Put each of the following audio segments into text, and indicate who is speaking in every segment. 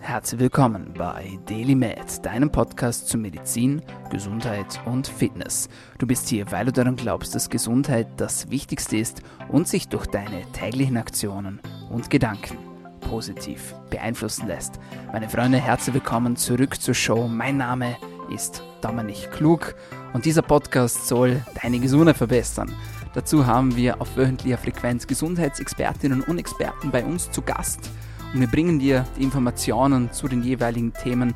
Speaker 1: Herzlich willkommen bei Daily Med, deinem Podcast zu Medizin, Gesundheit und Fitness. Du bist hier, weil du daran glaubst, dass Gesundheit das Wichtigste ist und sich durch deine täglichen Aktionen und Gedanken positiv beeinflussen lässt. Meine Freunde, herzlich willkommen zurück zur Show. Mein Name ist Dominik Klug und dieser Podcast soll deine Gesundheit verbessern. Dazu haben wir auf wöchentlicher Frequenz Gesundheitsexpertinnen und Experten bei uns zu Gast und wir bringen dir die Informationen zu den jeweiligen Themen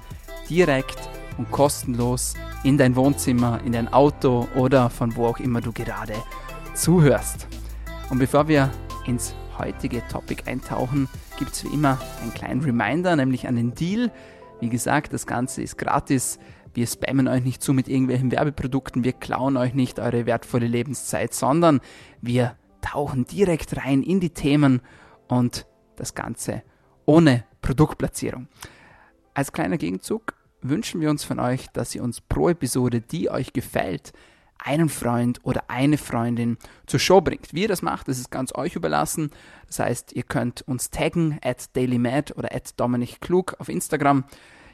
Speaker 1: direkt und kostenlos in dein Wohnzimmer, in dein Auto oder von wo auch immer du gerade zuhörst. Und bevor wir ins heutige Topic eintauchen, gibt es wie immer einen kleinen Reminder, nämlich an den Deal. Wie gesagt, das Ganze ist gratis. Wir spammen euch nicht zu mit irgendwelchen Werbeprodukten, wir klauen euch nicht eure wertvolle Lebenszeit, sondern wir tauchen direkt rein in die Themen und das Ganze ohne Produktplatzierung. Als kleiner Gegenzug wünschen wir uns von euch, dass ihr uns pro Episode, die euch gefällt, einen Freund oder eine Freundin zur Show bringt. Wie ihr das macht, das ist ganz euch überlassen. Das heißt, ihr könnt uns taggen at dailymad oder at Dominik Klug auf Instagram.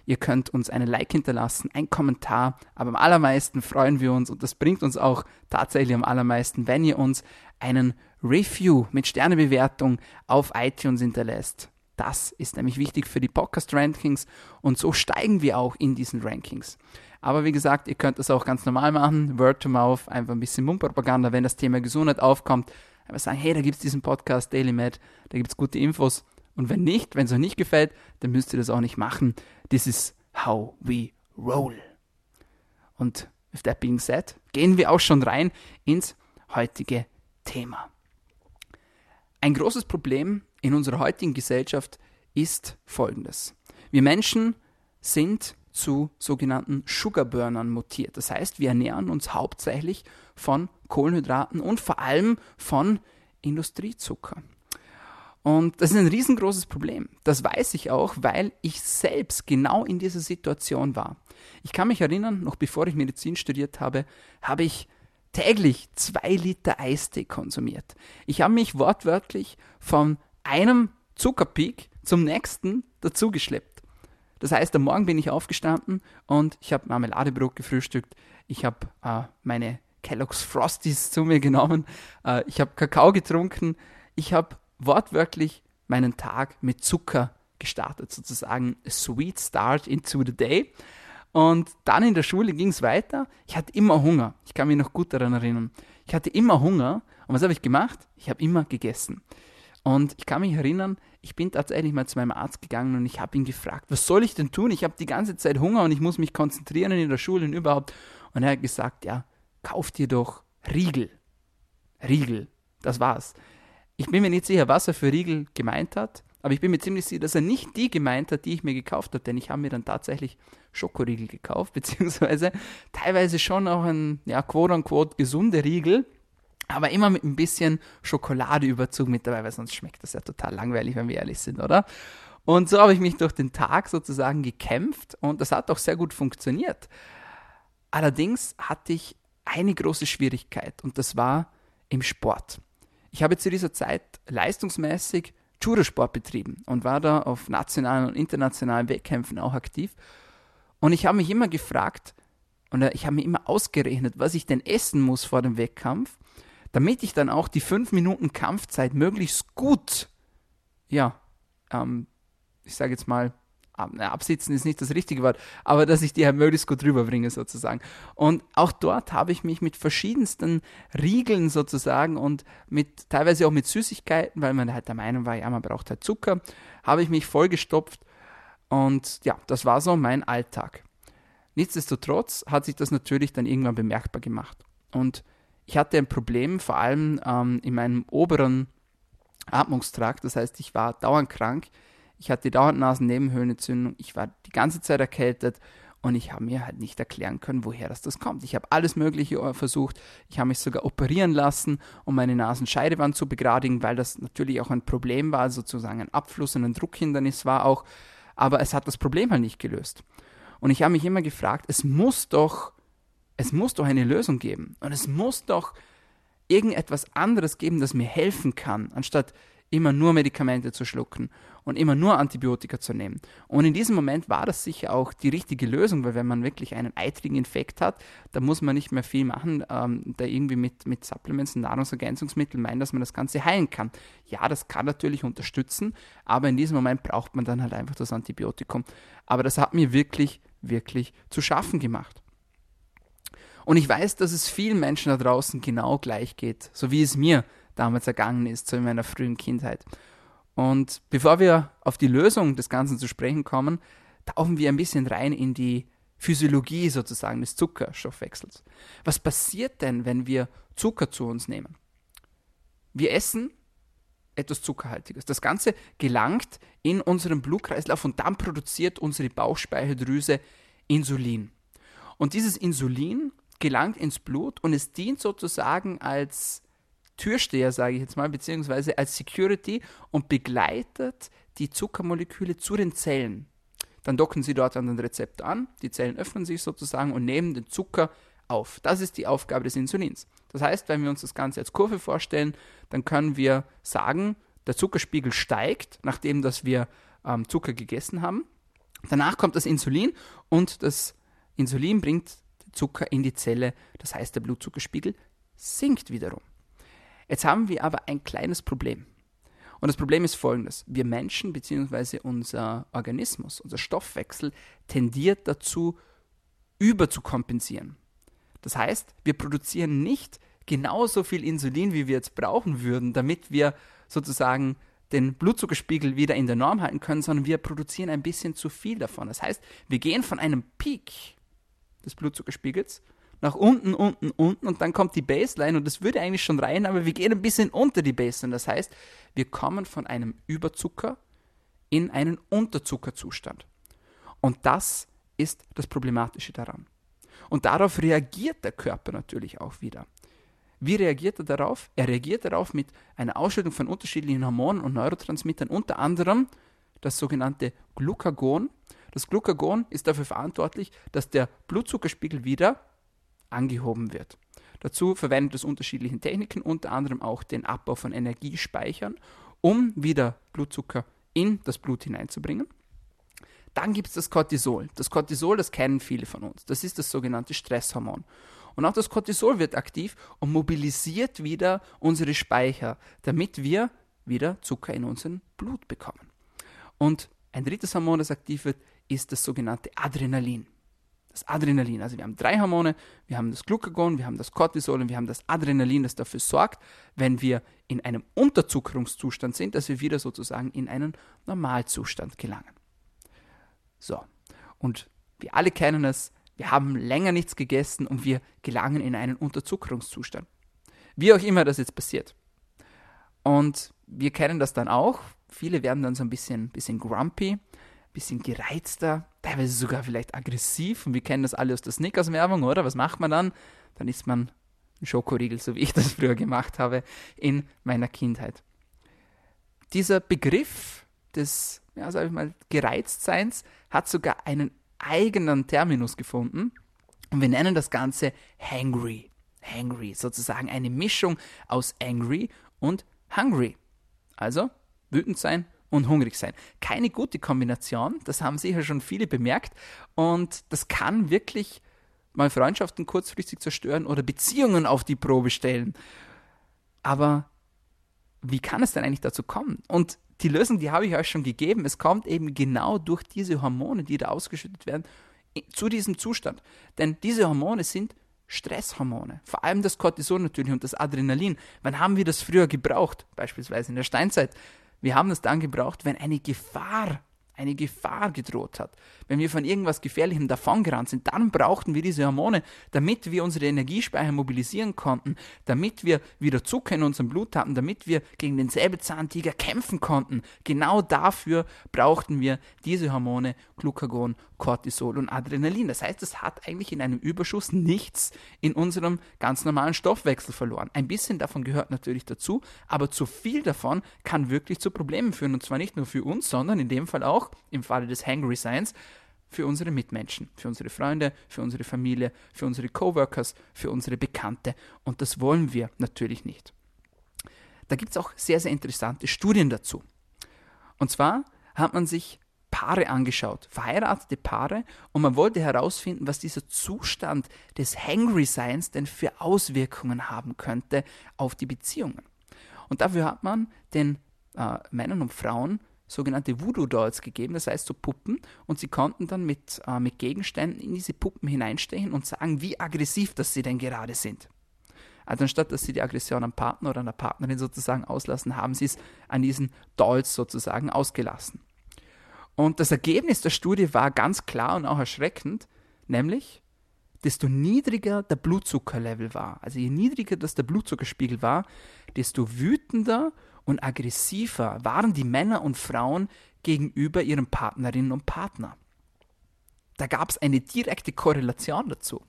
Speaker 1: Ihr könnt uns einen Like hinterlassen, einen Kommentar, aber am allermeisten freuen wir uns und das bringt uns auch tatsächlich am allermeisten, wenn ihr uns einen Review mit Sternebewertung auf iTunes hinterlässt. Das ist nämlich wichtig für die Podcast-Rankings und so steigen wir auch in diesen Rankings. Aber wie gesagt, ihr könnt das auch ganz normal machen, Word to Mouth, einfach ein bisschen Mundpropaganda, wenn das Thema Gesundheit aufkommt. Einfach sagen, hey, da gibt es diesen Podcast Daily Med, da gibt es gute Infos. Und wenn nicht, wenn es euch nicht gefällt, dann müsst ihr das auch nicht machen. This is how we roll. Und with that being said, gehen wir auch schon rein ins heutige Thema. Ein großes Problem in unserer heutigen Gesellschaft ist folgendes. Wir Menschen sind zu sogenannten Sugarburnern mutiert. Das heißt, wir ernähren uns hauptsächlich von Kohlenhydraten und vor allem von Industriezucker. Und das ist ein riesengroßes Problem. Das weiß ich auch, weil ich selbst genau in dieser Situation war. Ich kann mich erinnern, noch bevor ich Medizin studiert habe, habe ich täglich zwei Liter Eistee konsumiert. Ich habe mich wortwörtlich von einem Zuckerpeak zum nächsten dazugeschleppt. Das heißt, am Morgen bin ich aufgestanden und ich habe Marmeladebrot gefrühstückt. Ich habe äh, meine Kellogg's Frosties zu mir genommen. Äh, ich habe Kakao getrunken. Ich habe wortwörtlich meinen Tag mit Zucker gestartet, sozusagen a sweet start into the day. Und dann in der Schule ging es weiter. Ich hatte immer Hunger. Ich kann mich noch gut daran erinnern. Ich hatte immer Hunger. Und was habe ich gemacht? Ich habe immer gegessen. Und ich kann mich erinnern, ich bin tatsächlich mal zu meinem Arzt gegangen und ich habe ihn gefragt, was soll ich denn tun? Ich habe die ganze Zeit Hunger und ich muss mich konzentrieren in der Schule und überhaupt. Und er hat gesagt, ja, kauf dir doch Riegel. Riegel, das war's. Ich bin mir nicht sicher, was er für Riegel gemeint hat, aber ich bin mir ziemlich sicher, dass er nicht die gemeint hat, die ich mir gekauft habe, denn ich habe mir dann tatsächlich Schokoriegel gekauft, beziehungsweise teilweise schon auch ein, ja, quote unquote gesunde Riegel, aber immer mit ein bisschen Schokoladeüberzug mit dabei, weil sonst schmeckt das ja total langweilig, wenn wir ehrlich sind, oder? Und so habe ich mich durch den Tag sozusagen gekämpft und das hat auch sehr gut funktioniert. Allerdings hatte ich eine große Schwierigkeit und das war im Sport. Ich habe zu dieser Zeit leistungsmäßig Judosport betrieben und war da auf nationalen und internationalen Wettkämpfen auch aktiv. Und ich habe mich immer gefragt und ich habe mir immer ausgerechnet, was ich denn essen muss vor dem Wettkampf, damit ich dann auch die fünf Minuten Kampfzeit möglichst gut, ja, ähm, ich sage jetzt mal, absitzen ist nicht das richtige Wort, aber dass ich die halt möglichst gut rüberbringe sozusagen. Und auch dort habe ich mich mit verschiedensten Riegeln sozusagen und mit teilweise auch mit Süßigkeiten, weil man halt der Meinung war, ja, man braucht halt Zucker, habe ich mich vollgestopft und ja, das war so mein Alltag. Nichtsdestotrotz hat sich das natürlich dann irgendwann bemerkbar gemacht. Und ich hatte ein Problem, vor allem ähm, in meinem oberen Atmungstrakt. Das heißt, ich war dauernd krank. Ich hatte dauernd Nasennebenhöhlenentzündung. Ich war die ganze Zeit erkältet und ich habe mir halt nicht erklären können, woher das, das kommt. Ich habe alles Mögliche äh, versucht. Ich habe mich sogar operieren lassen, um meine Nasenscheidewand zu begradigen, weil das natürlich auch ein Problem war, sozusagen ein Abfluss und ein Druckhindernis war auch. Aber es hat das Problem halt nicht gelöst. Und ich habe mich immer gefragt, es muss doch, es muss doch eine Lösung geben. Und es muss doch irgendetwas anderes geben, das mir helfen kann, anstatt immer nur Medikamente zu schlucken und immer nur Antibiotika zu nehmen. Und in diesem Moment war das sicher auch die richtige Lösung, weil wenn man wirklich einen eitrigen Infekt hat, da muss man nicht mehr viel machen, ähm, da irgendwie mit, mit Supplements und Nahrungsergänzungsmitteln meinen, dass man das Ganze heilen kann. Ja, das kann natürlich unterstützen, aber in diesem Moment braucht man dann halt einfach das Antibiotikum. Aber das hat mir wirklich, wirklich zu schaffen gemacht. Und ich weiß, dass es vielen Menschen da draußen genau gleich geht, so wie es mir damals ergangen ist, so in meiner frühen Kindheit. Und bevor wir auf die Lösung des Ganzen zu sprechen kommen, tauchen wir ein bisschen rein in die Physiologie sozusagen des Zuckerstoffwechsels. Was passiert denn, wenn wir Zucker zu uns nehmen? Wir essen etwas Zuckerhaltiges. Das Ganze gelangt in unseren Blutkreislauf und dann produziert unsere Bauchspeicheldrüse Insulin. Und dieses Insulin gelangt ins Blut und es dient sozusagen als Türsteher, sage ich jetzt mal, beziehungsweise als Security und begleitet die Zuckermoleküle zu den Zellen. Dann docken sie dort an den Rezeptor an, die Zellen öffnen sich sozusagen und nehmen den Zucker auf. Das ist die Aufgabe des Insulins. Das heißt, wenn wir uns das Ganze als Kurve vorstellen, dann können wir sagen, der Zuckerspiegel steigt, nachdem dass wir ähm, Zucker gegessen haben. Danach kommt das Insulin und das Insulin bringt Zucker in die Zelle. Das heißt, der Blutzuckerspiegel sinkt wiederum. Jetzt haben wir aber ein kleines Problem. Und das Problem ist folgendes. Wir Menschen bzw. unser Organismus, unser Stoffwechsel tendiert dazu, überzukompensieren. Das heißt, wir produzieren nicht genauso viel Insulin, wie wir jetzt brauchen würden, damit wir sozusagen den Blutzuckerspiegel wieder in der Norm halten können, sondern wir produzieren ein bisschen zu viel davon. Das heißt, wir gehen von einem Peak des Blutzuckerspiegels nach unten, unten, unten und dann kommt die Baseline und das würde eigentlich schon rein, aber wir gehen ein bisschen unter die Baseline. Das heißt, wir kommen von einem Überzucker in einen Unterzuckerzustand. Und das ist das Problematische daran. Und darauf reagiert der Körper natürlich auch wieder. Wie reagiert er darauf? Er reagiert darauf mit einer Ausschüttung von unterschiedlichen Hormonen und Neurotransmittern, unter anderem das sogenannte Glucagon, das Glucagon ist dafür verantwortlich, dass der Blutzuckerspiegel wieder angehoben wird. Dazu verwendet es unterschiedliche Techniken, unter anderem auch den Abbau von Energiespeichern, um wieder Blutzucker in das Blut hineinzubringen. Dann gibt es das Cortisol. Das Cortisol, das kennen viele von uns. Das ist das sogenannte Stresshormon. Und auch das Cortisol wird aktiv und mobilisiert wieder unsere Speicher, damit wir wieder Zucker in unserem Blut bekommen. Und ein drittes Hormon, das aktiv wird, ist das sogenannte Adrenalin. Das Adrenalin, also wir haben drei Hormone, wir haben das Glucagon, wir haben das Cortisol und wir haben das Adrenalin, das dafür sorgt, wenn wir in einem Unterzuckerungszustand sind, dass wir wieder sozusagen in einen Normalzustand gelangen. So, und wir alle kennen es, wir haben länger nichts gegessen und wir gelangen in einen Unterzuckerungszustand. Wie auch immer das jetzt passiert. Und wir kennen das dann auch. Viele werden dann so ein bisschen, bisschen grumpy, bisschen gereizter, teilweise sogar vielleicht aggressiv. Und wir kennen das alle aus der Snickers-Werbung, oder? Was macht man dann? Dann isst man einen Schokoriegel, so wie ich das früher gemacht habe in meiner Kindheit. Dieser Begriff des, ja, sag ich mal, Gereiztseins hat sogar einen eigenen Terminus gefunden. Und wir nennen das Ganze Hangry. Hangry, sozusagen eine Mischung aus Angry und Hungry. Also wütend sein und hungrig sein. Keine gute Kombination, das haben sicher schon viele bemerkt und das kann wirklich mal Freundschaften kurzfristig zerstören oder Beziehungen auf die Probe stellen. Aber wie kann es denn eigentlich dazu kommen? Und die Lösung, die habe ich euch schon gegeben. Es kommt eben genau durch diese Hormone, die da ausgeschüttet werden, zu diesem Zustand. Denn diese Hormone sind Stresshormone, vor allem das Cortisol natürlich und das Adrenalin. Wann haben wir das früher gebraucht? Beispielsweise in der Steinzeit. Wir haben es dann gebraucht, wenn eine Gefahr eine Gefahr gedroht hat, wenn wir von irgendwas Gefährlichem davongerannt sind, dann brauchten wir diese Hormone, damit wir unsere Energiespeicher mobilisieren konnten, damit wir wieder Zucker in unserem Blut hatten, damit wir gegen den Säbelzahntiger kämpfen konnten. Genau dafür brauchten wir diese Hormone Glucagon, Cortisol und Adrenalin. Das heißt, es hat eigentlich in einem Überschuss nichts in unserem ganz normalen Stoffwechsel verloren. Ein bisschen davon gehört natürlich dazu, aber zu viel davon kann wirklich zu Problemen führen und zwar nicht nur für uns, sondern in dem Fall auch im Falle des Hangry Seins für unsere Mitmenschen, für unsere Freunde, für unsere Familie, für unsere Coworkers, für unsere Bekannte. Und das wollen wir natürlich nicht. Da gibt es auch sehr, sehr interessante Studien dazu. Und zwar hat man sich Paare angeschaut, verheiratete Paare, und man wollte herausfinden, was dieser Zustand des Hangry-Seins denn für Auswirkungen haben könnte auf die Beziehungen. Und dafür hat man den äh, Männern und Frauen sogenannte Voodoo-Dolls gegeben, das heißt so Puppen, und sie konnten dann mit, äh, mit Gegenständen in diese Puppen hineinstechen und sagen, wie aggressiv das sie denn gerade sind. Also anstatt dass sie die Aggression am Partner oder an der Partnerin sozusagen auslassen, haben sie es an diesen Dolls sozusagen ausgelassen. Und das Ergebnis der Studie war ganz klar und auch erschreckend, nämlich, desto niedriger der Blutzuckerlevel war, also je niedriger das der Blutzuckerspiegel war, desto wütender und aggressiver waren die Männer und Frauen gegenüber ihren Partnerinnen und Partner. Da gab es eine direkte Korrelation dazu.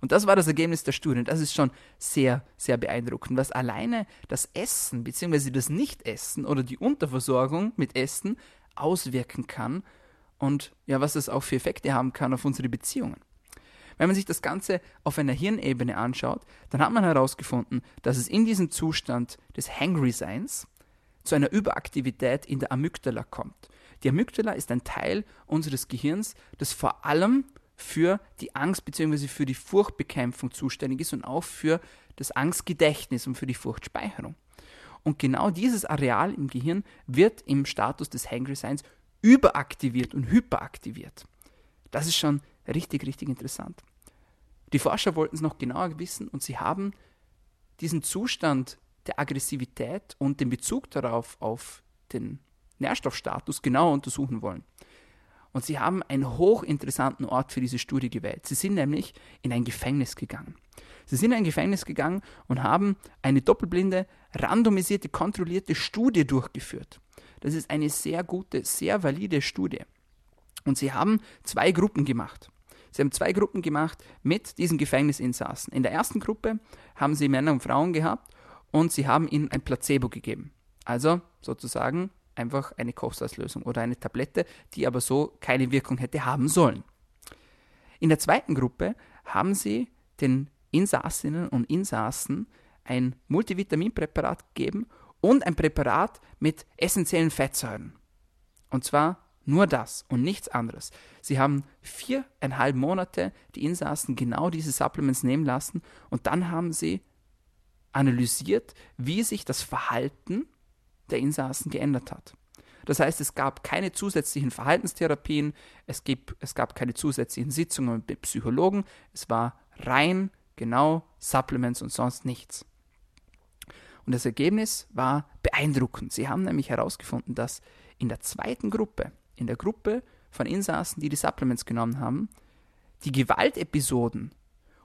Speaker 1: Und das war das Ergebnis der Studie. Das ist schon sehr, sehr beeindruckend, was alleine das Essen bzw. das Nichtessen oder die Unterversorgung mit Essen auswirken kann und ja, was es auch für Effekte haben kann auf unsere Beziehungen. Wenn man sich das Ganze auf einer Hirnebene anschaut, dann hat man herausgefunden, dass es in diesem Zustand des Hangry-Seins zu einer Überaktivität in der Amygdala kommt. Die Amygdala ist ein Teil unseres Gehirns, das vor allem für die Angst bzw. für die Furchtbekämpfung zuständig ist und auch für das Angstgedächtnis und für die Furchtspeicherung. Und genau dieses Areal im Gehirn wird im Status des Hangry Seins überaktiviert und hyperaktiviert. Das ist schon richtig, richtig interessant. Die Forscher wollten es noch genauer wissen und sie haben diesen Zustand der Aggressivität und den Bezug darauf auf den Nährstoffstatus genauer untersuchen wollen. Und sie haben einen hochinteressanten Ort für diese Studie gewählt. Sie sind nämlich in ein Gefängnis gegangen. Sie sind in ein Gefängnis gegangen und haben eine doppelblinde, randomisierte, kontrollierte Studie durchgeführt. Das ist eine sehr gute, sehr valide Studie. Und sie haben zwei Gruppen gemacht. Sie haben zwei Gruppen gemacht mit diesen Gefängnisinsassen. In der ersten Gruppe haben sie Männer und Frauen gehabt und sie haben ihnen ein Placebo gegeben. Also sozusagen einfach eine Kochsalzlösung oder eine Tablette, die aber so keine Wirkung hätte haben sollen. In der zweiten Gruppe haben sie den Insassinnen und Insassen ein Multivitaminpräparat gegeben und ein Präparat mit essentiellen Fettsäuren. Und zwar nur das und nichts anderes. Sie haben viereinhalb Monate die Insassen genau diese Supplements nehmen lassen und dann haben sie analysiert, wie sich das Verhalten der Insassen geändert hat. Das heißt, es gab keine zusätzlichen Verhaltenstherapien, es, gibt, es gab keine zusätzlichen Sitzungen mit Psychologen, es war rein genau Supplements und sonst nichts. Und das Ergebnis war beeindruckend. Sie haben nämlich herausgefunden, dass in der zweiten Gruppe, in der Gruppe von Insassen, die die Supplements genommen haben, die Gewaltepisoden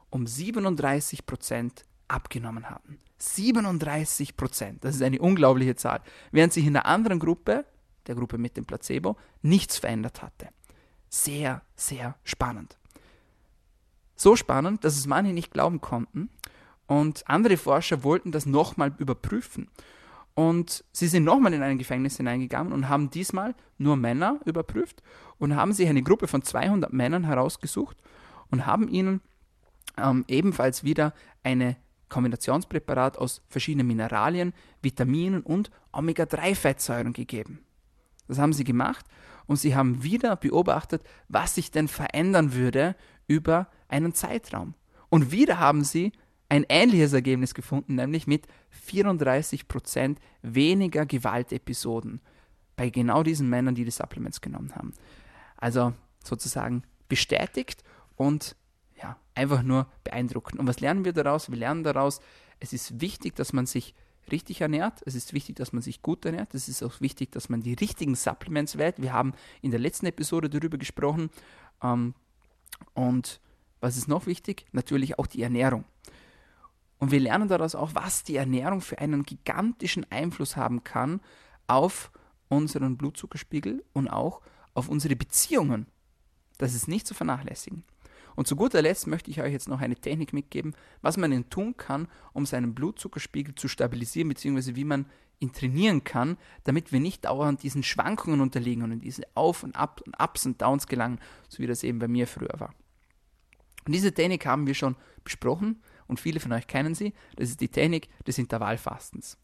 Speaker 1: um 37 Prozent abgenommen hatten. 37 Prozent, das ist eine unglaubliche Zahl. Während sich in der anderen Gruppe, der Gruppe mit dem Placebo, nichts verändert hatte. Sehr, sehr spannend. So spannend, dass es manche nicht glauben konnten. Und andere Forscher wollten das nochmal überprüfen. Und sie sind nochmal in ein Gefängnis hineingegangen und haben diesmal nur Männer überprüft und haben sich eine Gruppe von 200 Männern herausgesucht und haben ihnen ähm, ebenfalls wieder eine Kombinationspräparat aus verschiedenen Mineralien, Vitaminen und Omega-3-Fettsäuren gegeben. Das haben sie gemacht und sie haben wieder beobachtet, was sich denn verändern würde über einen Zeitraum. Und wieder haben sie ein ähnliches Ergebnis gefunden, nämlich mit 34% weniger Gewaltepisoden bei genau diesen Männern, die die Supplements genommen haben. Also sozusagen bestätigt und ja, einfach nur beeindruckend. Und was lernen wir daraus? Wir lernen daraus, es ist wichtig, dass man sich richtig ernährt. Es ist wichtig, dass man sich gut ernährt. Es ist auch wichtig, dass man die richtigen Supplements wählt. Wir haben in der letzten Episode darüber gesprochen. Ähm, und was ist noch wichtig? Natürlich auch die Ernährung. Und wir lernen daraus auch, was die Ernährung für einen gigantischen Einfluss haben kann auf unseren Blutzuckerspiegel und auch auf unsere Beziehungen. Das ist nicht zu vernachlässigen. Und zu guter Letzt möchte ich euch jetzt noch eine Technik mitgeben, was man denn tun kann, um seinen Blutzuckerspiegel zu stabilisieren, beziehungsweise wie man ihn trainieren kann, damit wir nicht dauernd diesen Schwankungen unterliegen und in diese Auf und Ab und Ups und Downs gelangen, so wie das eben bei mir früher war. Und diese Technik haben wir schon besprochen und viele von euch kennen sie. Das ist die Technik des Intervallfastens.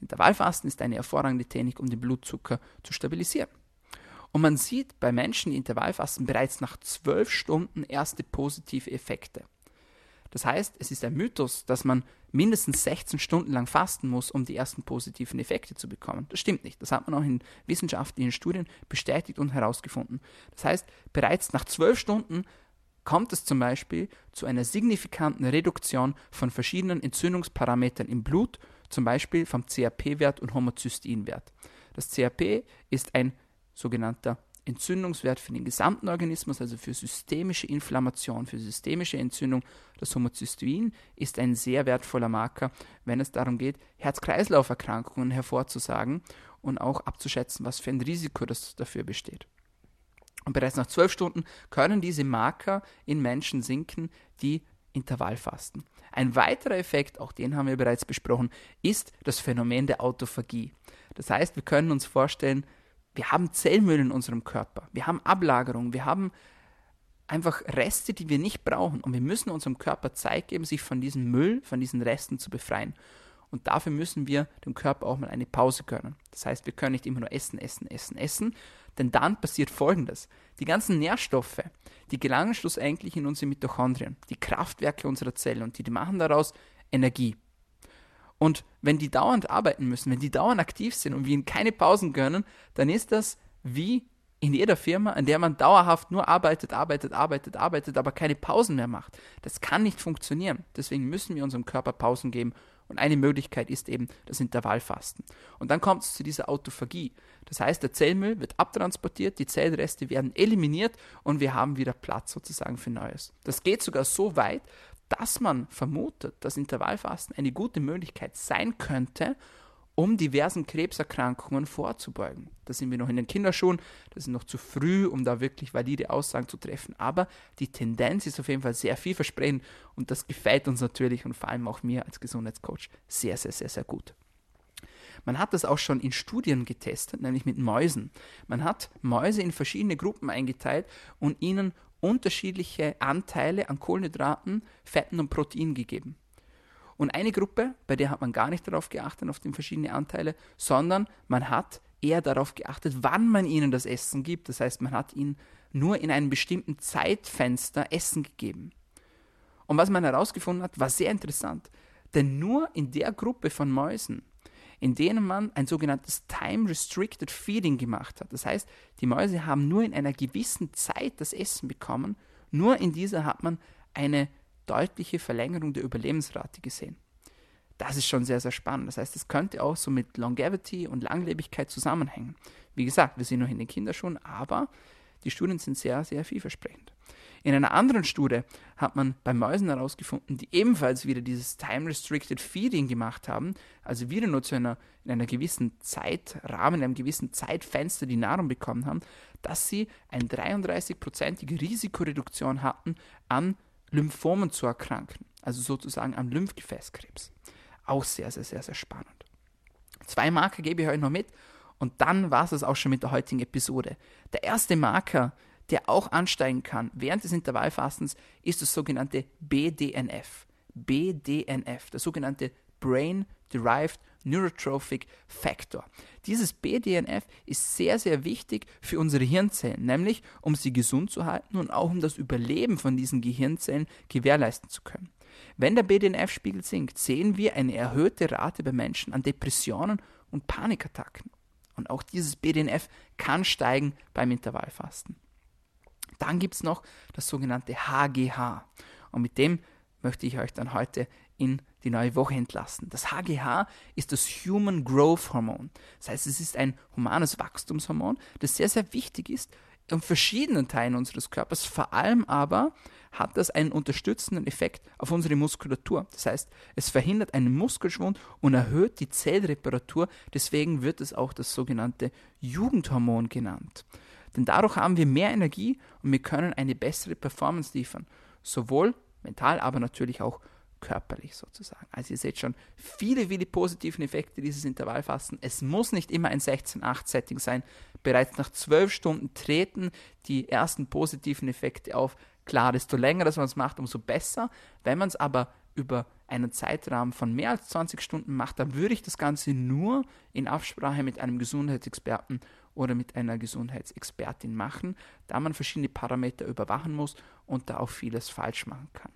Speaker 1: Intervallfasten ist eine hervorragende Technik, um den Blutzucker zu stabilisieren. Und man sieht bei Menschen, die Intervallfasten bereits nach zwölf Stunden erste positive Effekte. Das heißt, es ist ein Mythos, dass man mindestens 16 Stunden lang fasten muss, um die ersten positiven Effekte zu bekommen. Das stimmt nicht. Das hat man auch in wissenschaftlichen Studien bestätigt und herausgefunden. Das heißt, bereits nach zwölf Stunden kommt es zum Beispiel zu einer signifikanten Reduktion von verschiedenen Entzündungsparametern im Blut, zum Beispiel vom CRP-Wert und Homozysteinwert. Das CRP ist ein sogenannter Entzündungswert für den gesamten Organismus, also für systemische Inflammation, für systemische Entzündung. Das Homozystein ist ein sehr wertvoller Marker, wenn es darum geht, Herz-Kreislauf-Erkrankungen hervorzusagen und auch abzuschätzen, was für ein Risiko das dafür besteht. Und bereits nach zwölf Stunden können diese Marker in Menschen sinken, die Intervallfasten. Ein weiterer Effekt, auch den haben wir bereits besprochen, ist das Phänomen der Autophagie. Das heißt, wir können uns vorstellen, wir haben Zellmüll in unserem Körper, wir haben Ablagerung, wir haben einfach Reste, die wir nicht brauchen und wir müssen unserem Körper Zeit geben, sich von diesem Müll, von diesen Resten zu befreien. Und dafür müssen wir dem Körper auch mal eine Pause gönnen. Das heißt, wir können nicht immer nur essen, essen, essen, essen, denn dann passiert Folgendes. Die ganzen Nährstoffe, die gelangen schlussendlich in unsere Mitochondrien, die Kraftwerke unserer Zelle und die, die machen daraus Energie. Und wenn die dauernd arbeiten müssen, wenn die dauernd aktiv sind und wir ihnen keine Pausen gönnen, dann ist das wie in jeder Firma, in der man dauerhaft nur arbeitet, arbeitet, arbeitet, arbeitet, aber keine Pausen mehr macht. Das kann nicht funktionieren. Deswegen müssen wir unserem Körper Pausen geben. Und eine Möglichkeit ist eben das Intervallfasten. Und dann kommt es zu dieser Autophagie. Das heißt, der Zellmüll wird abtransportiert, die Zellreste werden eliminiert und wir haben wieder Platz sozusagen für Neues. Das geht sogar so weit, dass man vermutet, dass Intervallfasten eine gute Möglichkeit sein könnte, um diversen Krebserkrankungen vorzubeugen. Da sind wir noch in den Kinderschuhen, das ist noch zu früh, um da wirklich valide Aussagen zu treffen, aber die Tendenz ist auf jeden Fall sehr vielversprechend und das gefällt uns natürlich und vor allem auch mir als Gesundheitscoach sehr, sehr, sehr, sehr gut. Man hat das auch schon in Studien getestet, nämlich mit Mäusen. Man hat Mäuse in verschiedene Gruppen eingeteilt und ihnen unterschiedliche Anteile an Kohlenhydraten, Fetten und Proteinen gegeben. Und eine Gruppe, bei der hat man gar nicht darauf geachtet, auf die verschiedenen Anteile, sondern man hat eher darauf geachtet, wann man ihnen das Essen gibt. Das heißt, man hat ihnen nur in einem bestimmten Zeitfenster Essen gegeben. Und was man herausgefunden hat, war sehr interessant. Denn nur in der Gruppe von Mäusen, in denen man ein sogenanntes Time-Restricted Feeding gemacht hat. Das heißt, die Mäuse haben nur in einer gewissen Zeit das Essen bekommen. Nur in dieser hat man eine deutliche Verlängerung der Überlebensrate gesehen. Das ist schon sehr, sehr spannend. Das heißt, es könnte auch so mit Longevity und Langlebigkeit zusammenhängen. Wie gesagt, wir sind noch in den Kinderschuhen, aber die Studien sind sehr, sehr vielversprechend. In einer anderen Studie hat man bei Mäusen herausgefunden, die ebenfalls wieder dieses Time-Restricted Feeding gemacht haben, also wieder nur zu einer, in einer gewissen Zeitrahmen, in einem gewissen Zeitfenster die Nahrung bekommen haben, dass sie eine 33-prozentige Risikoreduktion hatten, an Lymphomen zu erkranken, also sozusagen am Lymphgefäßkrebs. Auch sehr, sehr, sehr, sehr spannend. Zwei Marker gebe ich euch noch mit und dann war es auch schon mit der heutigen Episode. Der erste Marker der auch ansteigen kann während des Intervallfastens, ist das sogenannte BDNF. BDNF, der sogenannte Brain Derived Neurotrophic Factor. Dieses BDNF ist sehr, sehr wichtig für unsere Hirnzellen, nämlich um sie gesund zu halten und auch um das Überleben von diesen Gehirnzellen gewährleisten zu können. Wenn der BDNF-Spiegel sinkt, sehen wir eine erhöhte Rate bei Menschen an Depressionen und Panikattacken. Und auch dieses BDNF kann steigen beim Intervallfasten. Dann gibt es noch das sogenannte HGH. Und mit dem möchte ich euch dann heute in die neue Woche entlassen. Das HGH ist das Human Growth Hormon. Das heißt, es ist ein humanes Wachstumshormon, das sehr, sehr wichtig ist in verschiedenen Teilen unseres Körpers. Vor allem aber hat das einen unterstützenden Effekt auf unsere Muskulatur. Das heißt, es verhindert einen Muskelschwund und erhöht die Zellreparatur. Deswegen wird es auch das sogenannte Jugendhormon genannt. Denn dadurch haben wir mehr Energie und wir können eine bessere Performance liefern. Sowohl mental, aber natürlich auch körperlich sozusagen. Also ihr seht schon viele, viele positiven Effekte dieses Intervallfasten. Es muss nicht immer ein 16-8-Setting sein. Bereits nach 12 Stunden treten die ersten positiven Effekte auf. Klar, desto länger das man es macht, umso besser. Wenn man es aber über einen Zeitrahmen von mehr als 20 Stunden macht, dann würde ich das Ganze nur in Absprache mit einem Gesundheitsexperten oder mit einer Gesundheitsexpertin machen, da man verschiedene Parameter überwachen muss und da auch vieles falsch machen kann.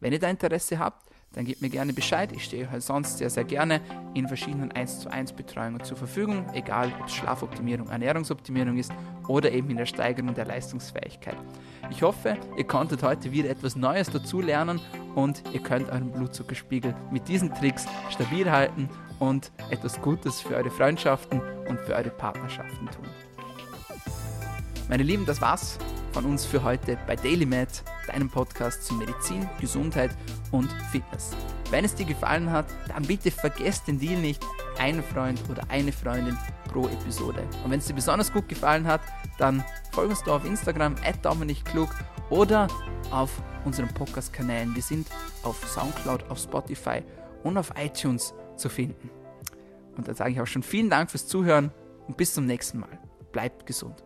Speaker 1: Wenn ihr da Interesse habt, dann gebt mir gerne Bescheid. Ich stehe halt sonst sehr, sehr gerne in verschiedenen 1 zu 1 Betreuungen zur Verfügung, egal ob es Schlafoptimierung, Ernährungsoptimierung ist oder eben in der Steigerung der Leistungsfähigkeit. Ich hoffe, ihr konntet heute wieder etwas Neues dazu lernen und ihr könnt euren Blutzuckerspiegel mit diesen Tricks stabil halten und etwas Gutes für eure Freundschaften und für eure Partnerschaften tun. Meine Lieben, das war's von uns für heute bei DailyMed, deinem Podcast zu Medizin, Gesundheit und Fitness. Wenn es dir gefallen hat, dann bitte vergesst den Deal nicht, einen Freund oder eine Freundin pro Episode. Und wenn es dir besonders gut gefallen hat, dann folg uns doch auf Instagram at Klug oder auf unseren Podcast-Kanälen. Wir sind auf Soundcloud, auf Spotify und auf iTunes zu finden. Und dann sage ich auch schon vielen Dank fürs Zuhören und bis zum nächsten Mal. Bleibt gesund.